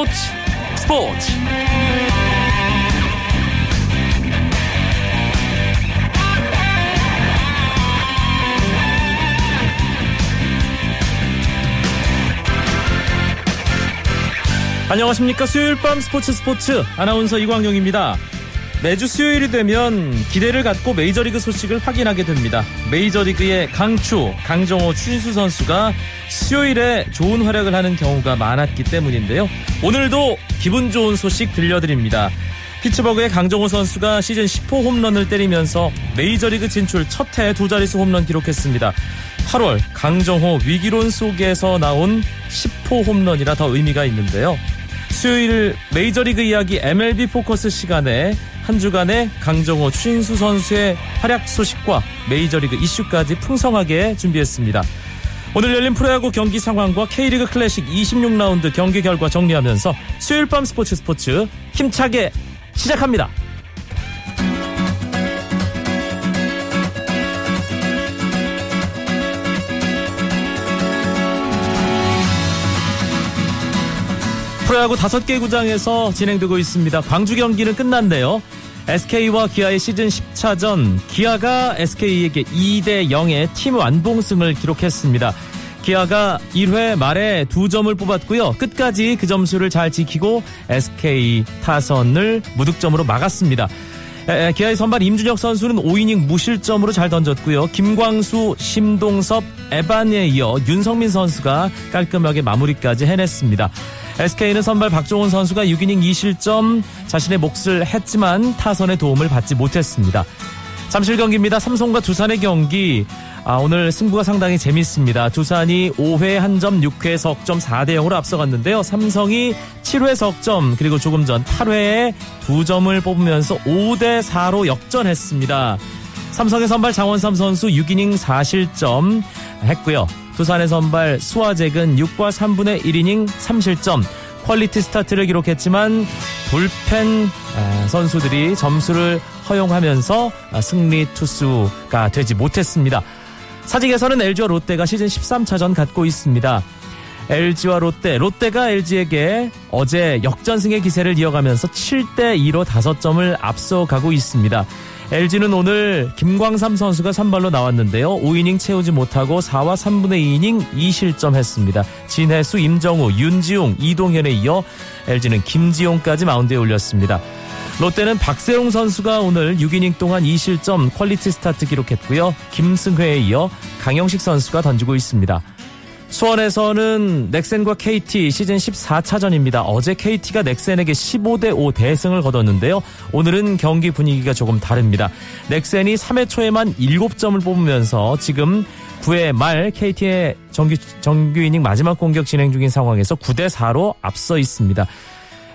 스포츠 스포츠. 안녕하십니까. 수요일 밤 스포츠 스포츠. 아나운서 이광용입니다 매주 수요일이 되면 기대를 갖고 메이저리그 소식을 확인하게 됩니다. 메이저리그의 강추, 강정호, 추신수 선수가 수요일에 좋은 활약을 하는 경우가 많았기 때문인데요. 오늘도 기분 좋은 소식 들려드립니다. 피츠버그의 강정호 선수가 시즌 10호 홈런을 때리면서 메이저리그 진출 첫 해 두 자릿수 홈런 기록했습니다. 8월 강정호 위기론 속에서 나온 10호 홈런이라 더 의미가 있는데요. 수요일 메이저리그 이야기 MLB 포커스 시간에 한 주간의 강정호, 추신수 선수의 활약 소식과 메이저리그 이슈까지 풍성하게 준비했습니다. 오늘 열린 프로야구 경기 상황과 K리그 클래식 26라운드 경기 결과 정리하면서 수요일 밤 스포츠 스포츠 힘차게 시작합니다. 프로야구 5개 구장에서 진행되고 있습니다. 광주 경기는 끝났네요. SK와 기아의 시즌 10차전 기아가 SK에게 2대 0의 팀 완봉승을 기록했습니다. 기아가 1회 말에 두 점을 뽑았고요. 끝까지 그 점수를 잘 지키고 SK 타선을 무득점으로 막았습니다. 기아의 선발 임준혁 선수는 5이닝 무실점으로 잘 던졌고요. 김광수, 심동섭, 에반에 이어 윤성민 선수가 깔끔하게 마무리까지 해냈습니다. SK는 선발 박종훈 선수가 6이닝 2실점 자신의 몫을 했지만 타선의 도움을 받지 못했습니다. 잠실 경기입니다. 삼성과 두산의 경기. 아, 오늘 승부가 상당히 재밌습니다. 두산이 5회 한 점, 6회 석점 4대 0으로 앞서갔는데요. 삼성이 7회 석점, 그리고 조금 전 8회에 2점을 뽑으면서 5대 4로 역전했습니다. 삼성의 선발 장원삼 선수 6이닝 4실점 했고요. 두산의 선발 스와잭은 6과 3분의 1이닝 3실점 퀄리티 스타트를 기록했지만 불펜 선수들이 점수를 허용하면서 승리 투수가 되지 못했습니다. 사직에서는 LG와 롯데가 시즌 13차전 갖고 있습니다. LG와 롯데, 롯데가 LG에게 어제 역전승의 기세를 이어가면서 7대 2로 5점을 앞서가고 있습니다. LG는 오늘 김광삼 선수가 선발로 나왔는데요. 5이닝 채우지 못하고 4와 3분의 2이닝 2실점했습니다. 진해수, 임정우, 윤지웅, 이동현에 이어 LG는 김지용까지 마운드에 올렸습니다. 롯데는 박세웅 선수가 오늘 6이닝 동안 2실점 퀄리티 스타트 기록했고요. 김승회에 이어 강영식 선수가 던지고 있습니다. 수원에서는 넥센과 KT 시즌 14차전입니다. 어제 KT가 넥센에게 15대 5 대승을 거뒀는데요. 오늘은 경기 분위기가 조금 다릅니다. 넥센이 3회 초에만 7점을 뽑으면서 지금 9회 말 KT의 정규, 정규 이닝 마지막 공격 진행 중인 상황에서 9대 4로 앞서 있습니다.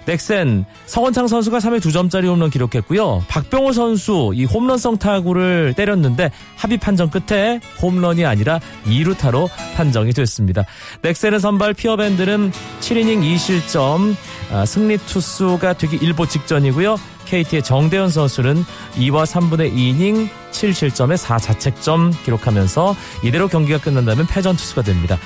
넥센 성원창 선수가 3회 2점짜리 홈런 기록했고요. 박병호 선수 이 홈런성 타구를 때렸는데 합의 판정 끝에 홈런이 아니라 2루타로 판정이 됐습니다. 넥센의 선발 피어밴드는 7이닝 2실점 아, 승리 투수가 되기 일보 직전이고요. KT의 정대현 선수는 2와 3분의 2이닝 7실점에 4자책점 기록하면서 이대로 경기가 끝난다면 패전 투수가 됩니다.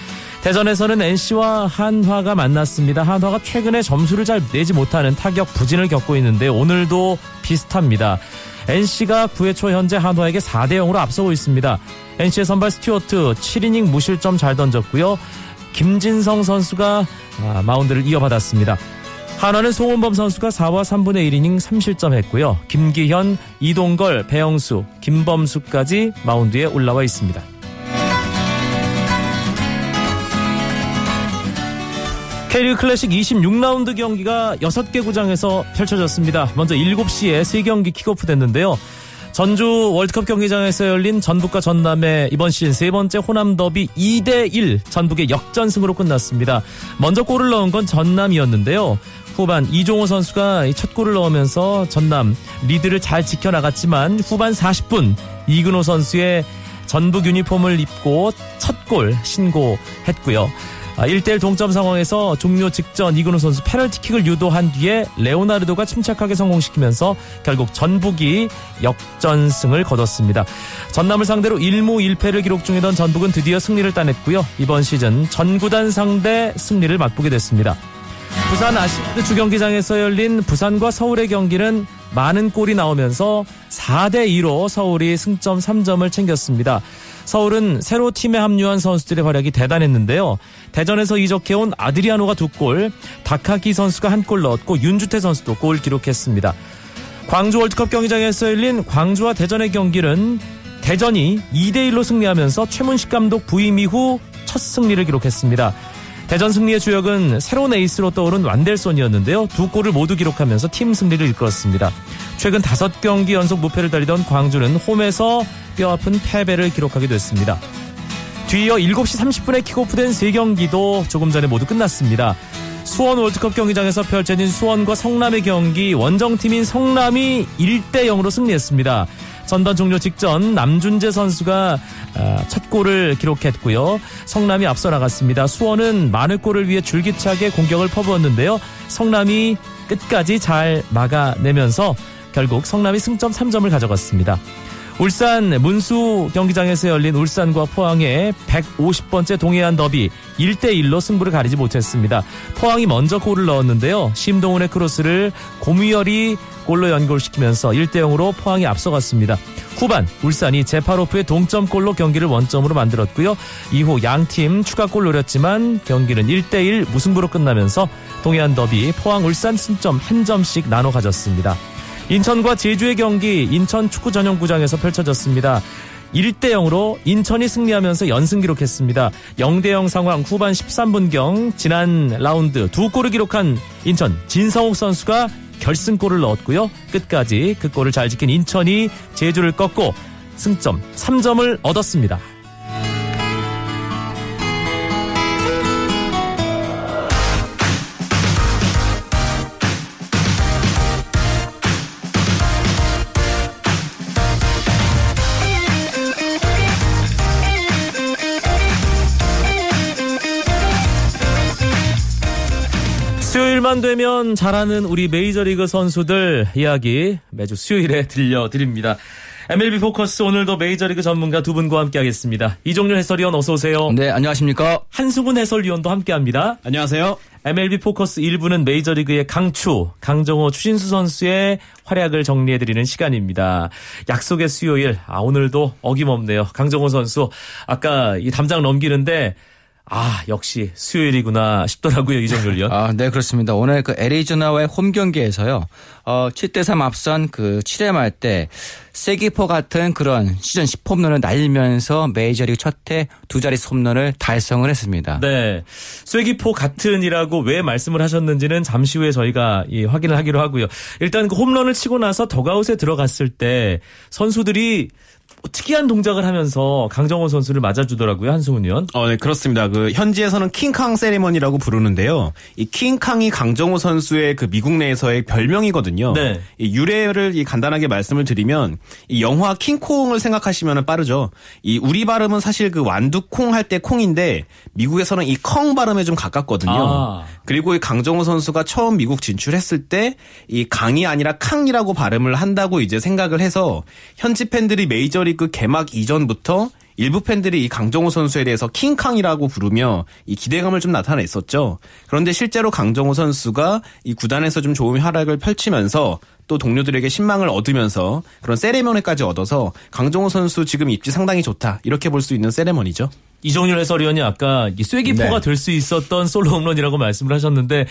대전에서는 NC와 한화가 만났습니다. 한화가 최근에 점수를 잘 내지 못하는 타격 부진을 겪고 있는데 오늘도 비슷합니다. NC가 9회 초 현재 한화에게 4대 0으로 앞서고 있습니다. NC의 선발 스튜어트 7이닝 무실점 잘 던졌고요. 김진성 선수가 아, 마운드를 이어받았습니다. 한화는 송은범 선수가 4와 3분의 1이닝 3실점 했고요. 김기현, 이동걸, 배영수, 김범수까지 마운드에 올라와 있습니다. K리그 클래식 26라운드 경기가 6개 구장에서 펼쳐졌습니다. 먼저 7시에 3경기 킥오프 됐는데요. 전주 월드컵 경기장에서 열린 전북과 전남의 이번 시즌 세 번째 호남 더비 2대1 전북의 역전승으로 끝났습니다. 먼저 골을 넣은 건 전남이었는데요. 후반 이종호 선수가 첫 골을 넣으면서 전남 리드를 잘 지켜나갔지만 후반 40분 이근호 선수의 전북 유니폼을 입고 첫 골 신고했고요. 1대1 아, 동점 상황에서 종료 직전 이근호 선수 페널티킥을 유도한 뒤에 레오나르도가 침착하게 성공시키면서 결국 전북이 역전승을 거뒀습니다. 전남을 상대로 1무 1패를 기록 중이던 전북은 드디어 승리를 따냈고요. 이번 시즌 전구단 상대 승리를 맛보게 됐습니다. 부산 아시드 주경기장에서 열린 부산과 서울의 경기는 많은 골이 나오면서 4대 2로 서울이 승점 3점을 챙겼습니다. 서울은 새로 팀에 합류한 선수들의 활약이 대단했는데요. 대전에서 이적해온 아드리아노가 두 골, 다카키 선수가 한 골 넣었고 윤주태 선수도 골 기록했습니다. 광주 월드컵 경기장에서 열린 광주와 대전의 경기는 대전이 2대1로 승리하면서 최문식 감독 부임 이후 첫 승리를 기록했습니다. 대전 승리의 주역은 새로운 에이스로 떠오른 완델손이었는데요. 두 골을 모두 기록하면서 팀 승리를 이끌었습니다. 최근 다섯 경기 연속 무패를 달리던 광주는 홈에서 뼈아픈 패배를 기록하게 됐습니다. 뒤이어 7시 30분에 킥오프된 세 경기도 조금 전에 모두 끝났습니다. 수원 월드컵 경기장에서 펼쳐진 수원과 성남의 경기 원정팀인 성남이 1대 0으로 승리했습니다. 전반 종료 직전 남준재 선수가 아, 첫 골을 기록했고요. 성남이 앞서 나갔습니다. 수원은 만회 골을 위해 줄기차게 공격을 퍼부었는데요. 성남이 끝까지 잘 막아내면서 결국 성남이 승점 3점을 가져갔습니다. 울산 문수 경기장에서 열린 울산과 포항의 150번째 동해안 더비 1대1로 승부를 가리지 못했습니다. 포항이 먼저 골을 넣었는데요. 심동훈의 크로스를 고미열이 골로 연골시키면서 1대0으로 포항이 앞서갔습니다. 후반 울산이 제파로프의 동점골로 경기를 원점으로 만들었고요. 이후 양팀 추가골 노렸지만 경기는 1대1 무승부로 끝나면서 동해안 더비 포항 울산 승점 한 점씩 나눠 가졌습니다. 인천과 제주의 경기 인천 축구 전용구장에서 펼쳐졌습니다. 1대 0으로 인천이 승리하면서 연승 기록했습니다. 0대 0 상황 후반 13분경 지난 라운드 두 골을 기록한 인천 진성욱 선수가 결승골을 넣었고요. 끝까지 그 골을 잘 지킨 인천이 제주를 꺾고 승점 3점을 얻었습니다. 수요일만 되면 잘하는 우리 메이저리그 선수들 이야기 매주 수요일에 들려드립니다. MLB 포커스 오늘도 메이저리그 전문가 두 분과 함께하겠습니다. 이종률 해설위원 어서 오세요. 네, 안녕하십니까. 한승훈 해설위원도 함께합니다. 안녕하세요. MLB 포커스 1부는 메이저리그의 강추, 강정호 추신수 선수의 활약을 정리해드리는 시간입니다. 약속의 수요일, 아, 오늘도 어김없네요. 강정호 선수, 아까 이 담장 넘기는데 아, 역시 수요일이구나 싶더라고요, 이정열 위원. 아, 네, 그렇습니다. 오늘 그 애리조나와의 홈 경기에서요, 어, 7대3 앞선 그 7회 말 때, 세기포 같은 그런 시즌 10홈런을 날리면서 메이저리그 첫해 두 자리 홈런을 달성을 했습니다. 네. 쐐기포 같은이라고 왜 말씀을 하셨는지는 잠시 후에 저희가 이 확인을 하기로 하고요. 일단 그 홈런을 치고 나서 더가웃에 들어갔을 때 선수들이 뭐 특이한 동작을 하면서 강정호 선수를 맞아주더라고요 한승훈 의원. 어, 네 그렇습니다. 그 현지에서는 킹캉 세리머니라고 부르는데요. 이 킹캉이 강정호 선수의 그 미국 내에서의 별명이거든요. 네. 이 유래를 이 간단하게 말씀을 드리면 이 영화 킹콩을 생각하시면 빠르죠. 이 우리 발음은 사실 그 완두콩 할 때 콩인데 미국에서는 이 컹 발음에 좀 가깝거든요. 아. 그리고 이 강정호 선수가 처음 미국 진출했을 때 이 강이 아니라 캉이라고 발음을 한다고 이제 생각을 해서 현지 팬들이 메이저리 그 개막 이전부터 일부 팬들이 이 강정호 선수에 대해서 킹캉이라고 부르며 이 기대감을 좀 나타냈었죠. 그런데 실제로 강정호 선수가 이 구단에서 좀 좋은 활약을 펼치면서 또 동료들에게 신망을 얻으면서 그런 세레머니까지 얻어서 강정호 선수 지금 입지 상당히 좋다 이렇게 볼 수 있는 세레머니죠. 이종률 해설위원이 아까 이 쐐기포가 네. 될수 있었던 솔로 홈런이라고 말씀을 하셨는데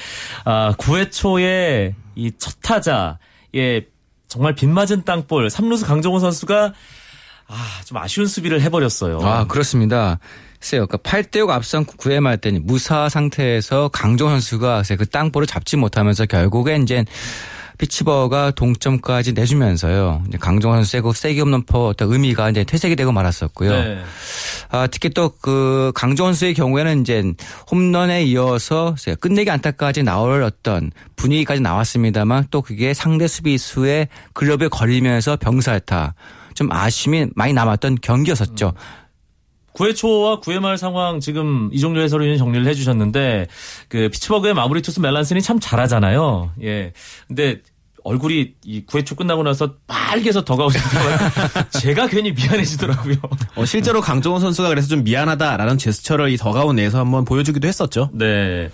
아 9회 초에 이 첫 타자에 정말 빗맞은 땅볼 3루수 강정호 선수가 아 좀 아쉬운 수비를 해버렸어요. 아, 그렇습니다. 글쎄요. 그 8대6 앞선 9회 말 때는 무사 상태에서 강정 선수가 그 땅볼을 잡지 못하면서 결국에 이제 피치버가 동점까지 내주면서요. 강정 선수의 그 세기 없는 퍼 어떤 의미가 이제 퇴색이 되고 말았었고요. 네. 아, 특히 또 그 강정 선수의 경우에는 이제 홈런에 이어서 끝내기 안타까지 나올 어떤 분위기까지 나왔습니다만 또 그게 상대 수비수의 글러브에 걸리면서 병살타 좀 아쉬움이 많이 남았던 경기였었죠. 9회 초와 9회 말 상황 지금 이종률 해설위원이 정리를 해주셨는데 그 피츠버그의 마무리 투수 멜란슨이 참 잘하잖아요. 예. 근데 얼굴이 이 9회 초 끝나고 나서 빨개서 더가웃에 들어가 제가 괜히 미안해지더라고요. 어, 실제로 강정호 선수가 그래서 좀 미안하다라는 제스처를 이 더가운 내에서 한번 보여주기도 했었죠. 네.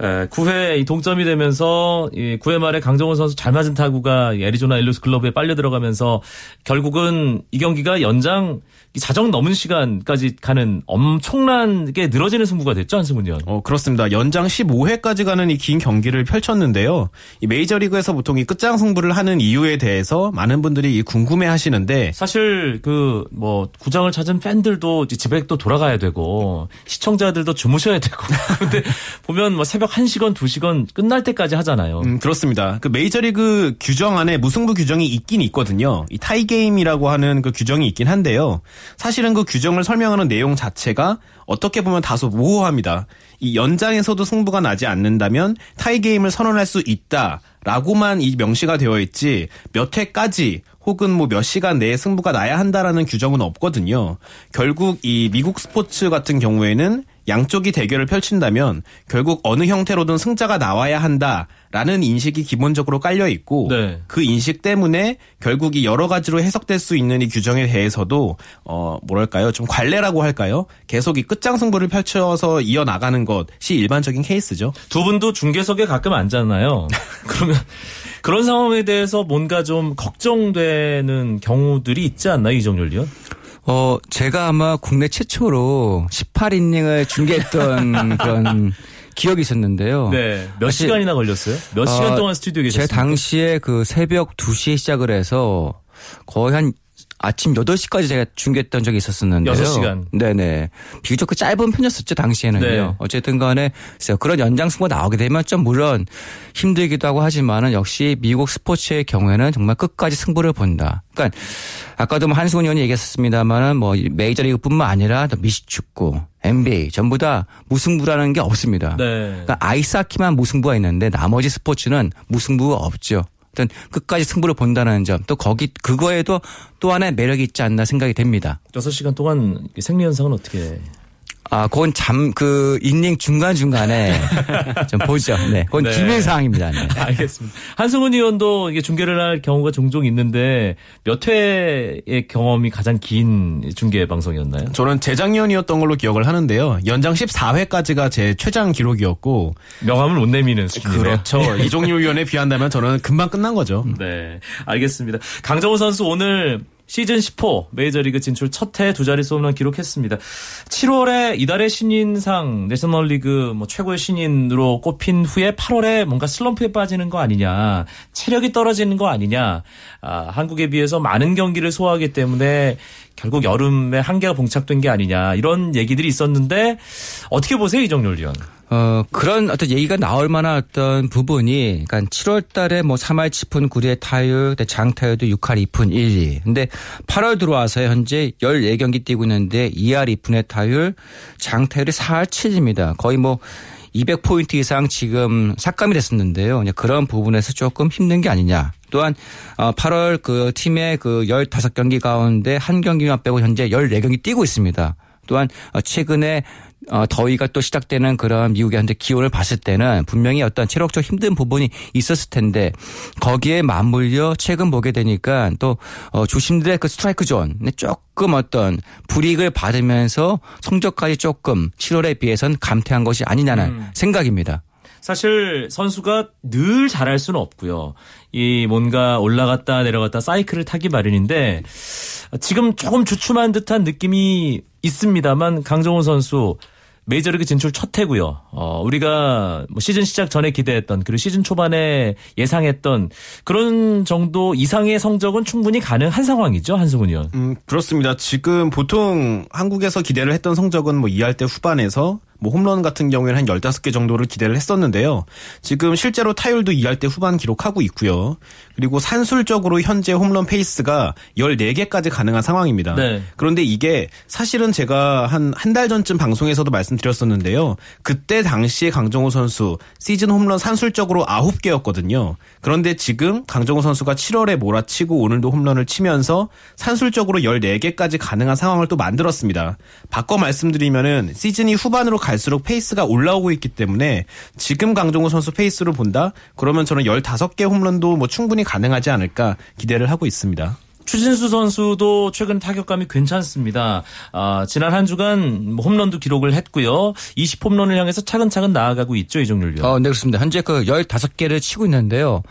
에, 9회 동점이 되면서 9회 말에 강정호 선수 잘 맞은 타구가 애리조나 일루스 클럽에 빨려 들어가면서 결국은 이 경기가 연장 자정 넘은 시간까지 가는 엄청나게 늘어지는 승부가 됐죠 한승훈 의원. 어 그렇습니다. 연장 15회까지 가는 이 긴 경기를 펼쳤는데요. 이 메이저리그에서 보통 이 끝장 승부를 하는 이유에 대해서 많은 분들이 궁금해하시는데 사실 그 뭐 구장을 찾은 팬들도 집에 또 돌아가야 되고 시청자들도 주무셔야 되고 근데 보면 뭐 새벽 1시간 2시간 끝날 때까지 하잖아요. 음, 그렇습니다. 그 메이저리그 규정 안에 무승부 규정이 있긴 있거든요. 이 타이 게임이라고 하는 그 규정이 있긴 한데요. 사실은 그 규정을 설명하는 내용 자체가 어떻게 보면 다소 모호합니다. 이 연장에서도 승부가 나지 않는다면 타이 게임을 선언할 수 있다라고만 이 명시가 되어 있지 몇 회까지 혹은 뭐 몇 시간 내에 승부가 나야 한다라는 규정은 없거든요. 결국 이 미국 스포츠 같은 경우에는 양쪽이 대결을 펼친다면 결국 어느 형태로든 승자가 나와야 한다라는 인식이 기본적으로 깔려 있고 네. 그 인식 때문에 결국 이 여러 가지로 해석될 수 있는 이 규정에 대해서도 어 뭐랄까요 좀 관례라고 할까요 계속 이 끝장 승부를 펼쳐서 이어 나가는 것이 일반적인 케이스죠. 두 분도 중계석에 가끔 앉잖아요. 그러면 그런 상황에 대해서 뭔가 좀 걱정되는 경우들이 있지 않나요 이정열 위원? 어, 제가 아마 국내 최초로 18이닝을 중계했던 그런 기억이 있었는데요. 네. 몇 사실, 시간이나 걸렸어요? 몇 시간 어, 동안 스튜디오에 계셨어요? 제가 당시에 그 새벽 2시에 시작을 해서 거의 한 아침 8시까지 제가 중계했던 적이 있었었는데요. 6시간. 네네. 비교적 그 짧은 편이었었죠, 당시에는요. 네. 어쨌든 간에 그런 연장승부가 나오게 되면 좀 물론 힘들기도 하고 하지만은 역시 미국 스포츠의 경우에는 정말 끝까지 승부를 본다. 그러니까 아까도 뭐 한승훈 의원이 얘기했습니다만은 뭐 메이저리그뿐만 아니라 미식축구, NBA 전부 다 무승부라는 게 없습니다. 네. 그러니까 아이스하키만 무승부가 있는데 나머지 스포츠는 무승부가 없죠. 어떤 끝까지 승부를 본다는 점 또 거기 그거에도 또 하나의 매력이 있지 않나 생각이 됩니다. 6시간 동안 생리 현상은 어떻게 아, 그건 잠, 그, 인닝 중간중간에 좀 보죠. 네. 그건 네. 기밀 사항입니다. 네. 알겠습니다. 한승훈 의원도 이게 중계를 할 경우가 종종 있는데 몇 회의 경험이 가장 긴 중계 방송이었나요? 저는 재작년이었던 걸로 기억을 하는데요. 연장 14회까지가 제 최장 기록이었고 명함을 못 내미는 수준이네요. 그렇죠. 이종률 위원에 비한다면 저는 금방 끝난 거죠. 네, 알겠습니다. 강정호 선수 오늘 시즌 10호 메이저리그 진출 첫 해 두 자릿수 홈런 기록했습니다. 7월에 이달의 신인상 내셔널리그 뭐 최고의 신인으로 꼽힌 후에 8월에 뭔가 슬럼프에 빠지는 거 아니냐, 체력이 떨어지는 거 아니냐, 아, 한국에 비해서 많은 경기를 소화하기 때문에 결국 여름에 한계가 봉착된 게 아니냐 이런 얘기들이 있었는데 어떻게 보세요 이정렬 위원? 어, 그런 어떤 얘기가 나올 만한 어떤 부분이, 그러니까 7월 달에 뭐 3할 7푼 9리의 타율, 장타율도 6할 2푼 1, 2. 근데 8월 들어와서 현재 14경기 뛰고 있는데 2할 2푼의 타율, 장타율이 4할 7입니다. 거의 뭐 200포인트 이상 지금 삭감이 됐었는데요. 그런 부분에서 조금 힘든 게 아니냐. 또한 8월 그 팀의 그 15경기 가운데 한 경기만 빼고 현재 14경기 뛰고 있습니다. 또한 최근에 어, 더위가 또 시작되는 그런 미국의 현재 기온을 봤을 때는 분명히 어떤 체력적 힘든 부분이 있었을 텐데 거기에 맞물려 최근 보게 되니까 또 어, 주심들의 그 스트라이크 존 조금 어떤 불이익을 받으면서 성적까지 조금 7월에 비해선 감퇴한 것이 아니냐는 음. 생각입니다. 사실 선수가 늘 잘할 수는 없고요. 이 뭔가 올라갔다 내려갔다 사이클을 타기 마련인데 지금 조금 주춤한 듯한 느낌이 있습니다만 강정호 선수 메이저리그 진출 첫 해고요. 어, 우리가 뭐 시즌 시작 전에 기대했던 그리고 시즌 초반에 예상했던 그런 정도 이상의 성적은 충분히 가능한 상황이죠 한승훈 의원. 음 그렇습니다. 지금 보통 한국에서 기대를 했던 성적은 뭐 2할 때 후반에서 뭐 홈런 같은 경우에는 한 15개 정도를 기대를 했었는데요. 지금 실제로 타율도 2할대 후반 기록하고 있고요. 그리고 산술적으로 현재 홈런 페이스가 14개까지 가능한 상황입니다. 네. 그런데 이게 사실은 제가 한 한 달 전쯤 방송에서도 말씀드렸었는데요. 그때 당시에 강정호 선수 시즌 홈런 산술적으로 9개였거든요. 그런데 지금 강정호 선수가 7월에 몰아치고 오늘도 홈런을 치면서 산술적으로 14개까지 가능한 상황을 또 만들었습니다. 바꿔 말씀드리면은 시즌이 후반으로 갈수록 페이스가 올라오고 있기 때문에 지금 강정호 선수 페이스를 본다? 그러면 저는 15개 홈런도 뭐 충분히 가능하지 않을까 기대를 하고 있습니다. 추신수 선수도 최근 타격감이 괜찮습니다. 아, 지난 한 주간 뭐 홈런도 기록을 했고요. 20홈런을 향해서 차근차근 나아가고 있죠, 이종률 위원. 어, 네, 그렇습니다. 현재 그 15개를 치고 있는데요.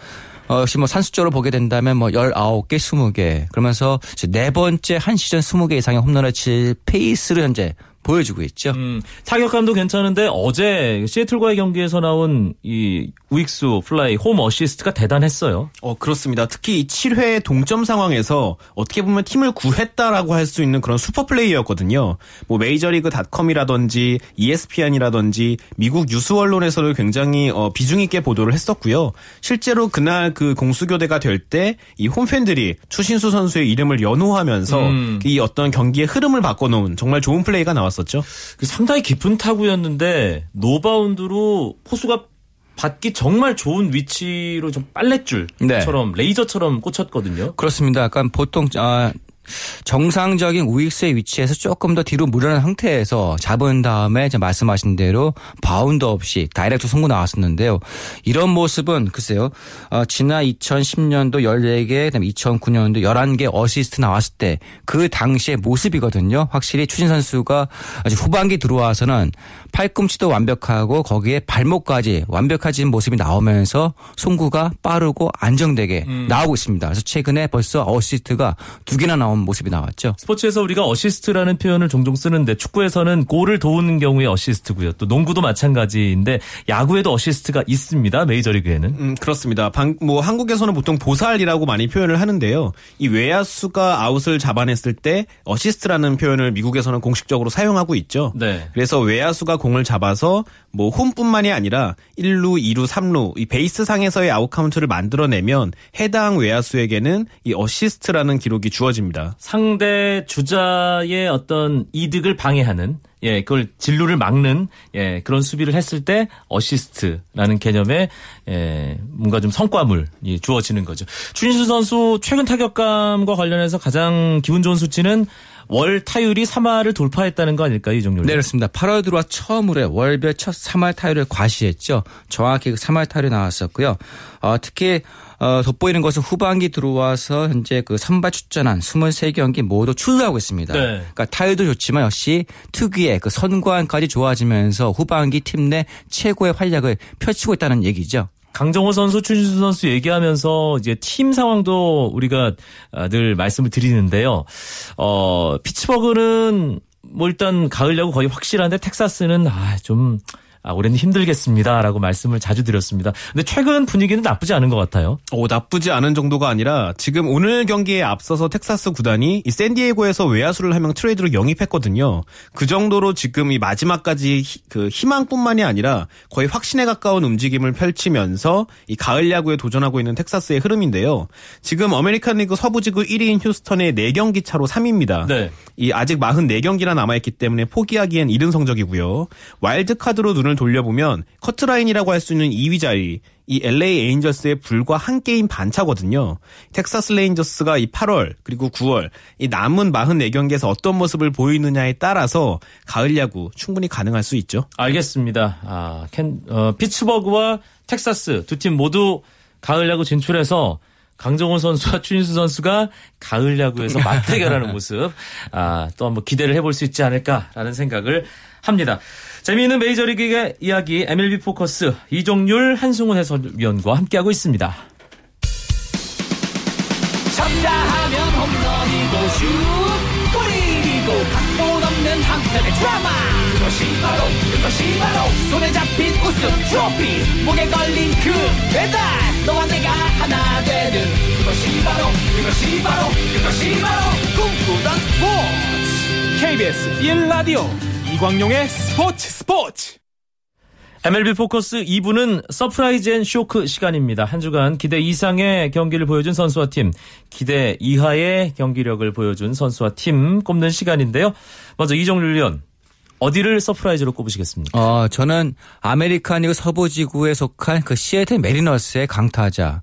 어, 역시 뭐 산수적으로 보게 된다면 뭐 19개, 20개. 그러면서 네 번째 한 시즌 20개 이상의 홈런을 칠 페이스를 현재 보여주고 있죠. 음, 타격감도 괜찮은데 어제 시애틀과의 경기에서 나온 이 우익수 플라이 홈 어시스트가 대단했어요. 어, 그렇습니다. 특히 이 7회 동점 상황에서 어떻게 보면 팀을 구했다라고 할 수 있는 그런 슈퍼 플레이였거든요. 뭐 메이저리그닷컴이라든지 ESPN이라든지 미국 유수 언론에서도 굉장히 어, 비중 있게 보도를 했었고요. 실제로 그날 그 공수 교대가 될 때 이 홈팬들이 추신수 선수의 이름을 연호하면서 음. 이 어떤 경기의 흐름을 바꿔놓은 정말 좋은 플레이가 나왔 었죠. 그 상당히 깊은 타구였는데 노바운드로 포수가 받기 정말 좋은 위치로 좀 빨랫줄처럼 레이저처럼 꽂혔거든요. 그렇습니다. 약간 보통 아, 정상적인 우익수의 위치에서 조금 더 뒤로 물러난 상태에서 잡은 다음에 이제 말씀하신 대로 바운드 없이 다이렉트 송구 나왔었는데요. 이런 모습은 글쎄요. 어, 지난 2010년도 14개, 그다음에 2009년도 11개 어시스트 나왔을 때 그 당시의 모습이거든요. 확실히 추신수 선수가 아주 후반기 들어와서는 팔꿈치도 완벽하고 거기에 발목까지 완벽해진 모습이 나오면서 송구가 빠르고 안정되게 나오고 있습니다. 그래서 최근에 벌써 어시스트가 두 개나 나온 모습이 나왔죠. 스포츠에서 우리가 어시스트라는 표현을 종종 쓰는데 축구에서는 골을 도우는 경우에 어시스트고요. 또 농구도 마찬가지인데 야구에도 어시스트가 있습니다. 메이저리그에는. 음, 그렇습니다. 방, 뭐 한국에서는 보통 보살이라고 많이 표현을 하는데요. 이 외야수가 아웃을 잡아냈을 때 어시스트라는 표현을 미국에서는 공식적으로 사용하고 있죠. 네. 그래서 외야수가 공을 잡아서 뭐 홈뿐만이 아니라 1루, 2루, 3루 이 베이스 상에서의 아웃 카운트를 만들어내면 해당 외야수에게는 이 어시스트라는 기록이 주어집니다. 상대 주자의 어떤 이득을 방해하는 예, 그걸 진루를 막는 예, 그런 수비를 했을 때 어시스트라는 개념의 예, 뭔가 좀 성과물이 주어지는 거죠. 추신수 선수 최근 타격감과 관련해서 가장 기분 좋은 수치는 월 타율이 3할을 돌파했다는 거 아닐까요, 이종률? 네, 그렇습니다. 8월 들어와 처음으로 월별 첫 3할 타율을 과시했죠. 정확히 그 3할 타율이 나왔었고요. 어, 특히 어, 돋보이는 것은 후반기 들어와서 현재 그 선발 출전한 23경기 모두 출루하고 있습니다. 네. 그러니까 타율도 좋지만 역시 특유의 그 선관까지 좋아지면서 후반기 팀 내 최고의 활약을 펼치고 있다는 얘기죠. 강정호 선수, 추신수 선수 얘기하면서 이제 팀 상황도 우리가 아, 늘 말씀을 드리는데요. 어, 피츠버그는 뭐 일단 가을 야구 거의 확실한데 텍사스는 아, 좀 아, 올해는 힘들겠습니다라고 말씀을 자주 드렸습니다. 근데 최근 분위기는 나쁘지 않은 것 같아요. 오, 나쁘지 않은 정도가 아니라 지금 오늘 경기에 앞서서 텍사스 구단이 이 샌디에고에서 외야수를 한 명 트레이드로 영입했거든요. 그 정도로 지금 이 마지막까지 히- 그 희망뿐만이 아니라 거의 확신에 가까운 움직임을 펼치면서 이 가을 야구에 도전하고 있는 텍사스의 흐름인데요. 지금 아메리칸 리그 서부지구 1위인 휴스턴의 4경기 차로 3위입니다. 네. 이 아직 44경기나 남아있기 때문에 포기하기엔 이른 성적이고요. 와일드카드로 눈을 돌려보면 커트라인이라고 할 수 있는 2위 자리 이 LA 에인절스의 불과 한 게임 반 차거든요. 텍사스 레인저스가 이 8월 그리고 9월 이 남은 44경기에서 어떤 모습을 보이느냐에 따라서 가을 야구 충분히 가능할 수 있죠. 알겠습니다. 아, 캔, 어, 피츠버그와 텍사스 두 팀 모두 가을 야구 진출해서 강정호 선수와 추인수 선수가 가을 야구에서 맞대결하는 모습, 아, 또 한번 기대를 해볼 수 있지 않을까라는 생각을 합니다. 재미있는 메이저리그의 이야기 MLB 포커스 이종률 한승훈 해설위원과 함께하고 있습니다. 쳤다 하면 홈런이고 슛 골이고 각본 없는 한편의 드라마. 그것이 바로 그것이 바로 손에 잡힌 우승 트로피. 목에 걸린 금메달 너와 내가 하나 되는 그것이 바로 그것이 바로 그것이 바로 꿈꾸던 스포츠. KBS 1라디오 이광용의 스포츠 스포츠 MLB 포커스 2부는 surprise and shock 시간입니다. 한 주간 기대 이상의 경기를 보여준 선수와 팀, 기대 이하의 경기력을 보여준 선수와 팀 꼽는 시간인데요. 먼저 이종열 위원, 어디를 surprise로 꼽으시겠습니까? 어, 저는 아메리칸 리그 서부지구에 속한 그 시애틀 매리너스의 강타자.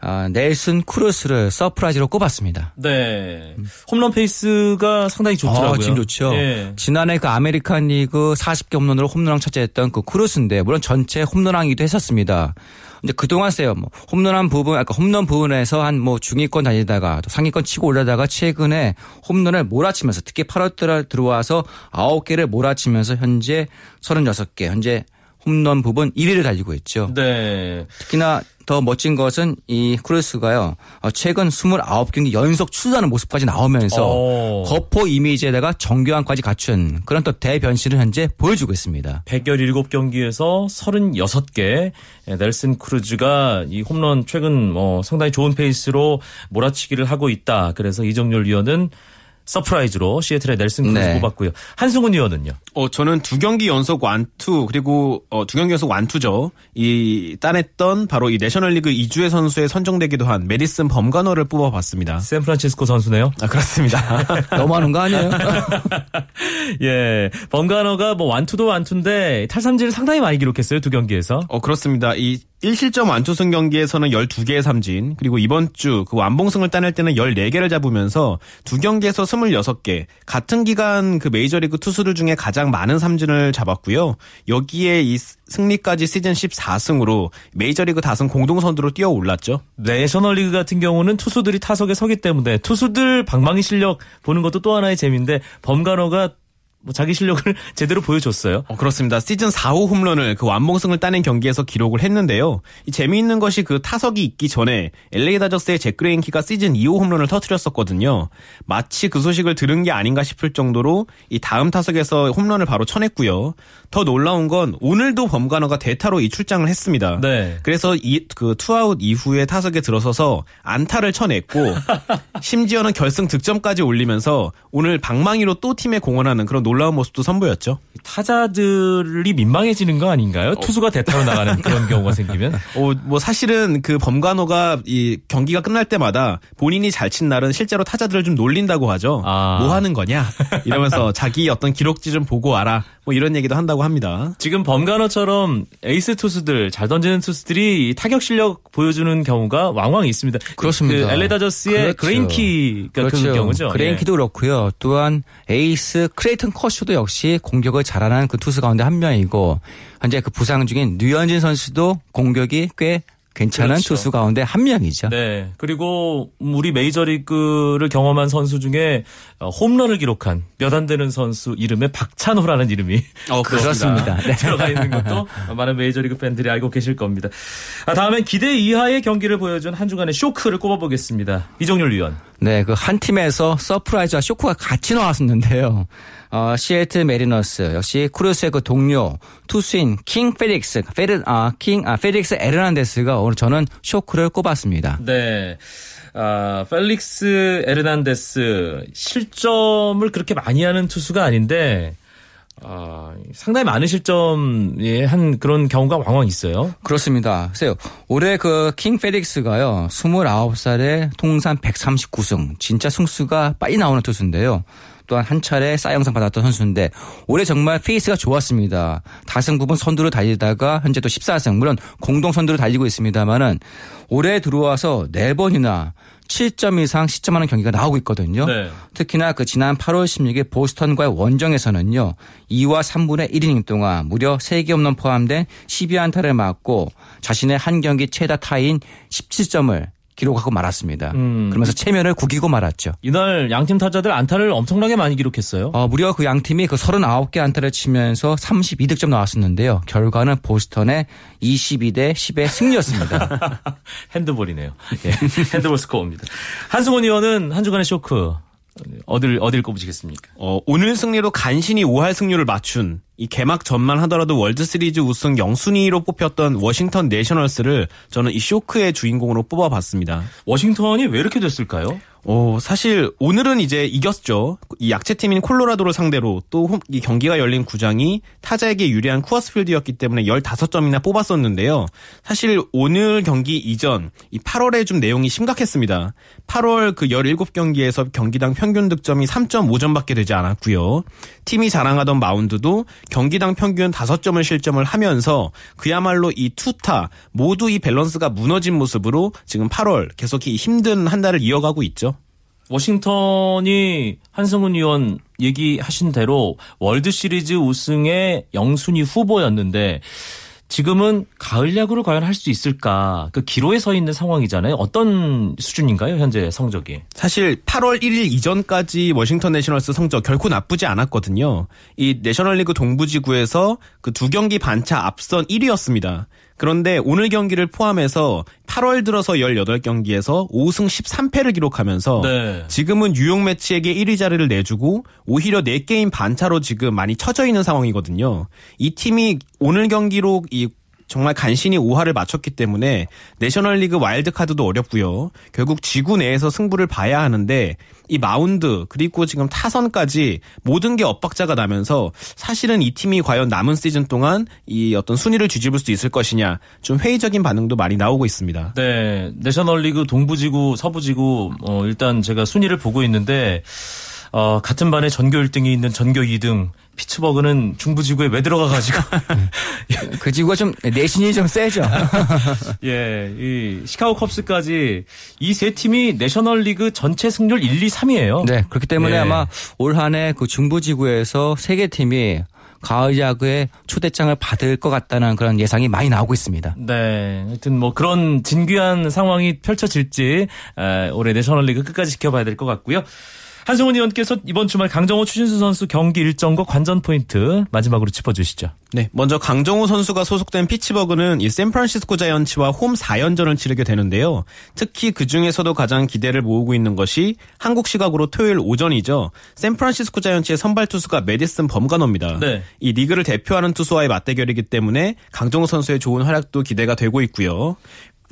아, 넬슨 크루스를 surprise로 꼽았습니다. 네. 홈런 페이스가 상당히 좋더라고요. 아, 지금 좋죠. 예. 지난해 그 아메리칸 리그 40개 홈런으로 홈런왕 차지했던 그 크루스인데 물론 전체 홈런왕이기도 했었습니다. 근데 그동안 세요. 뭐 홈런한 부분, 아까 홈런 부분에서 한 뭐 중위권 다니다가 또 상위권 치고 올라다가 최근에 홈런을 몰아치면서 특히 8월달에 들어와서 9개를 몰아치면서 현재 36개, 현재 홈런 부분 1위를 달리고 있죠. 네. 특히나 더 멋진 것은 이 크루스가요. 어, 최근 29경기 연속 출루하는 모습까지 나오면서 오. 거포 이미지에다가 정교함까지 갖춘 그런 또 대변신을 현재 보여주고 있습니다. 117경기에서 36개 넬슨 크루즈가 이 홈런 최근 뭐 상당히 좋은 페이스로 몰아치기를 하고 있다. 그래서 이종열 위원은 surprise로 시애틀의 넬슨 크루즈 네. 뽑았고요. 한승훈 위원은요. 어, 저는 두 경기 연속 완투, 그리고, 어, 두 경기 연속 완투죠. 이, 따냈던 바로 이 내셔널리그 이주의 선수에 선정되기도 한 매디슨 범가너를 뽑아봤습니다. 샌프란시스코 선수네요. 아, 그렇습니다. 너무 하는 거 아니에요? 예. 범가너가 뭐 완투도 완투인데 탈삼진을 상당히 많이 기록했어요. 두 경기에서. 어, 그렇습니다. 이 1실점 완투승 경기에서는 12개의 삼진, 그리고 이번 주 그 완봉승을 따낼 때는 14개를 잡으면서 두 경기에서 26개, 같은 기간 그 메이저리그 투수들 중에 가장 많은 삼진을 잡았고요. 여기에 이 승리까지 시즌 14승으로 메이저리그 다승 공동선두로 뛰어 올랐죠. 내셔널리그 같은 경우는 투수들이 타석에 서기 때문에 투수들 방망이 실력 보는 것도 또 하나의 재미인데 범가너가 뭐 자기 실력을 제대로 보여줬어요. 어, 그렇습니다. 시즌 4호 홈런을 그 완봉승을 따낸 경기에서 기록을 했는데요. 이 재미있는 것이 그 타석이 있기 전에 LA 다저스의 잭 그레인키가 시즌 2호 홈런을 터뜨렸었거든요. 마치 그 소식을 들은 게 아닌가 싶을 정도로 이 다음 타석에서 홈런을 바로 쳐냈고요. 더 놀라운 건 오늘도 범가너가 대타로 이 출장을 했습니다. 네. 그래서 이 그 투아웃 이후에 타석에 들어서서 안타를 쳐냈고 심지어는 결승 득점까지 올리면서 오늘 방망이로 또 팀에 공헌하는 그런 놀라운 모습도 선보였죠. 타자들이 민망해지는 거 아닌가요? 투수가 대타로 나가는 그런 경우가 생기면. 어, 뭐 사실은 그 범가너가 이 경기가 끝날 때마다 본인이 잘 친 날은 실제로 타자들을 좀 놀린다고 하죠. 아. 뭐 하는 거냐? 이러면서 자기 어떤 기록지 좀 보고 와라. 뭐 이런 얘기도 한다고 합니다. 지금 범가너처럼 에이스 투수들 잘 던지는 투수들이 타격 실력 보여주는 경우가 왕왕 있습니다. 그렇습니다. 그 LA 다저스의 그렇죠. 그레인키가 그 경우죠. 그레인키도 그렇고요. 또한 에이스 클레이튼 커쇼도 역시 공격을 잘하는 그 투수 가운데 한 명이고 현재 그 부상 중인 류현진 선수도 공격이 꽤 괜찮은 그렇죠. 투수 가운데 한 명이죠. 네. 그리고 우리 메이저리그를 경험한 선수 중에 어, 홈런을 기록한 몇 안 되는 선수 이름에 박찬호라는 이름이 어, 그렇습니다. 네. 들어가 있는 것도 많은 메이저리그 팬들이 알고 계실 겁니다. 아, 다음엔 기대 이하의 경기를 보여준 한 주간의 쇼크를 꼽아보겠습니다. 이종률 위원. 네, 그 한 팀에서 surprise와 쇼크가 같이 나왔었는데요. 어, 시애틀 매리너스 역시 크루스의 그 동료 투수인 킹 펠릭스, 페르, 아, 킹, 아, 펠릭스 에르난데스가 오늘 저는 쇼크를 꼽았습니다. 네. 아, 펠릭스 에르난데스 실점을 그렇게 많이 하는 투수가 아닌데 아, 상당히 많은 실점을 한 그런 경우가 왕왕 있어요. 그렇습니다. 글쎄요. 올해 그 킹 펠릭스가요. 29살에 통산 139승. 진짜 승수가 빨리 나오는 투수인데요. 또한 한 차례 사이영상 받았던 선수인데 올해 정말 페이스가 좋았습니다. 다승 부분 선두로 달리다가 현재 또 14승 물론 공동 선두로 달리고 있습니다만은 올해 들어와서 네 번이나 7점 이상 실점하는 경기가 나오고 있거든요. 네. 특히나 그 지난 8월 16일 보스턴과의 원정에서는요. 2와 3분의 1이닝 동안 무려 3개 홈런 포함된 12안타를 맞고 자신의 한 경기 최다 타이인 10실점을 기록하고 말았습니다. 음. 그러면서 체면을 구기고 말았죠. 이날 양팀 타자들 안타를 엄청나게 많이 기록했어요. 어, 무려 그 양 팀이 그 39개 안타를 치면서 32득점 나왔었는데요. 결과는 보스턴의 22대 10의 승리였습니다. 핸드볼이네요. 예, 핸드볼 스코어입니다. 한승훈 위원은 한 주간의 쇼크 어딜 어딜 꼽으시겠습니까? 어, 오늘 승리로 간신히 5할 승률을 맞춘 이 개막 전만 하더라도 월드 시리즈 우승 영순위로 뽑혔던 워싱턴 내셔널스를 저는 이 쇼크의 주인공으로 뽑아봤습니다. 워싱턴이 왜 이렇게 됐을까요? 어, 사실 오늘은 이제 이겼죠. 이 약체팀인 콜로라도를 상대로 또 이 경기가 열린 구장이 타자에게 유리한 쿠어스필드였기 때문에 15점이나 뽑았었는데요. 사실 오늘 경기 이전 이 8월에 좀 내용이 심각했습니다. 8월 그 17경기에서 경기당 평균 득점이 3.5점밖에 되지 않았고요. 팀이 자랑하던 마운드도 경기당 평균 5점을 실점을 하면서 그야말로 이 투타 모두 이 밸런스가 무너진 모습으로 지금 8월 계속 이 힘든 한 달을 이어가고 있죠. 워싱턴이 한승훈 위원 얘기하신 대로 월드 시리즈 우승의 영순위 후보였는데 지금은 가을 야구를 과연 할 수 있을까? 그 기로에 서 있는 상황이잖아요. 어떤 수준인가요, 현재 성적이? 사실 8월 1일 이전까지 워싱턴 내셔널스 성적 결코 나쁘지 않았거든요. 이 내셔널리그 동부지구에서 그 두 경기 반차 앞선 1위였습니다. 그런데 오늘 경기를 포함해서 8월 들어서 18경기에서 5승 13패를 기록하면서 네. 지금은 뉴욕 메츠에게 1위 자리를 내주고 오히려 4게임 반차로 지금 많이 처져 있는 상황이거든요. 이 팀이 오늘 경기로 이 정말 간신히 5화를 맞췄기 때문에 내셔널리그 와일드카드도 어렵고요. 결국 지구 내에서 승부를 봐야 하는데 이 마운드 그리고 지금 타선까지 모든 게 엇박자가 나면서 사실은 이 팀이 과연 남은 시즌 동안 이 어떤 순위를 뒤집을 수 있을 것이냐 좀 회의적인 반응도 많이 나오고 있습니다. 네, 내셔널리그 동부지구, 서부지구 어, 일단 제가 순위를 보고 있는데 어, 같은 반에 전교 1등이 있는 전교 2등 피츠버그는 중부 지구에 왜 들어가 가지고 그 지구가 좀 내신이 좀 세죠. 예, 이 시카고 컵스까지 이 세 팀이 내셔널 리그 전체 승률 1, 2, 3이에요. 네, 그렇기 때문에 예. 아마 올 한해 그 중부 지구에서 세 개 팀이 가을 야구의 초대장을 받을 것 같다는 그런 예상이 많이 나오고 있습니다. 네, 하여튼 뭐 그런 진귀한 상황이 펼쳐질지 에, 올해 내셔널리그 끝까지 지켜봐야 될 것 같고요. 한승훈 의원께서 이번 주말 강정호 추신수 선수 경기 일정과 관전 포인트 마지막으로 짚어주시죠. 네, 먼저 강정호 선수가 소속된 피츠버그는 이 샌프란시스코 자이언츠와 홈 4연전을 치르게 되는데요. 특히 그 중에서도 가장 기대를 모으고 있는 것이 한국 시각으로 토요일 오전이죠. 샌프란시스코 자이언츠의 선발 투수가 메디슨 범가노입니다. 네. 이 리그를 대표하는 투수와의 맞대결이기 때문에 강정호 선수의 좋은 활약도 기대가 되고 있고요.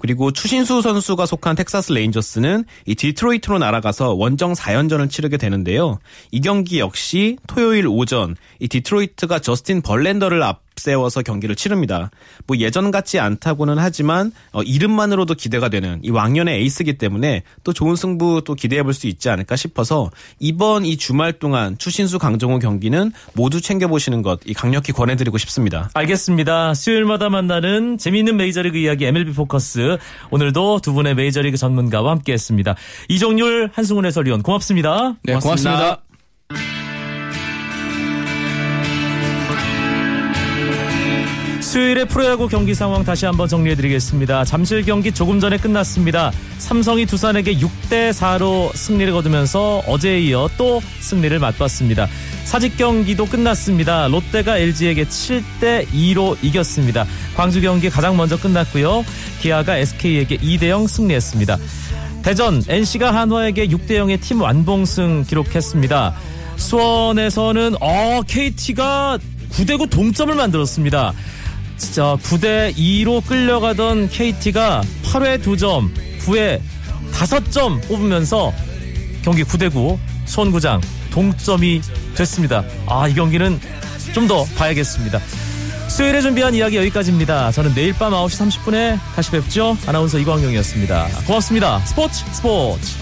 그리고 추신수 선수가 속한 텍사스 레인저스는 이 디트로이트로 날아가서 원정 4연전을 치르게 되는데요. 이 경기 역시 토요일 오전 이 디트로이트가 저스틴 벌랜더를 앞세워서 경기를 치릅니다. 뭐 예전 같지 않다고는 하지만 어, 이름만으로도 기대가 되는 이 왕년의 에이스기 때문에 또 좋은 승부 또 기대해 볼 수 있지 않을까 싶어서 이번 이 주말 동안 추신수 강정호 경기는 모두 챙겨 보시는 것 이 강력히 권해드리고 싶습니다. 알겠습니다. 수요일마다 만나는 재미있는 메이저리그 이야기 MLB 포커스. 오늘도 두 분의 메이저리그 전문가와 함께했습니다. 이종률, 한승훈 해설위원 고맙습니다. 네, 고맙습니다. 수요일의 프로야구 경기 상황 다시 한번 정리해드리겠습니다. 잠실 경기 조금 전에 끝났습니다. 삼성이 두산에게 6대 4로 승리를 거두면서 어제에 이어 또 승리를 맛봤습니다. 사직 경기도 끝났습니다. 롯데가 LG에게 7대 2로 이겼습니다. 광주 경기 가장 먼저 끝났고요. 기아가 SK에게 2대 0 승리했습니다. 대전 NC가 한화에게 6대 0의 팀 완봉승 기록했습니다. 수원에서는 어 KT가 9대 9 동점을 만들었습니다. 진짜 9대 2로 끌려가던 KT가 8회 2점, 9회 5점 뽑으면서 경기 9대 9 수원구장 동점이 됐습니다. 아, 이 경기는 좀 더 봐야겠습니다. 수요일에 준비한 이야기 여기까지입니다. 저는 내일 밤 9시 30분에 다시 뵙죠. 아나운서 이광용이었습니다. 고맙습니다. 스포츠 스포츠.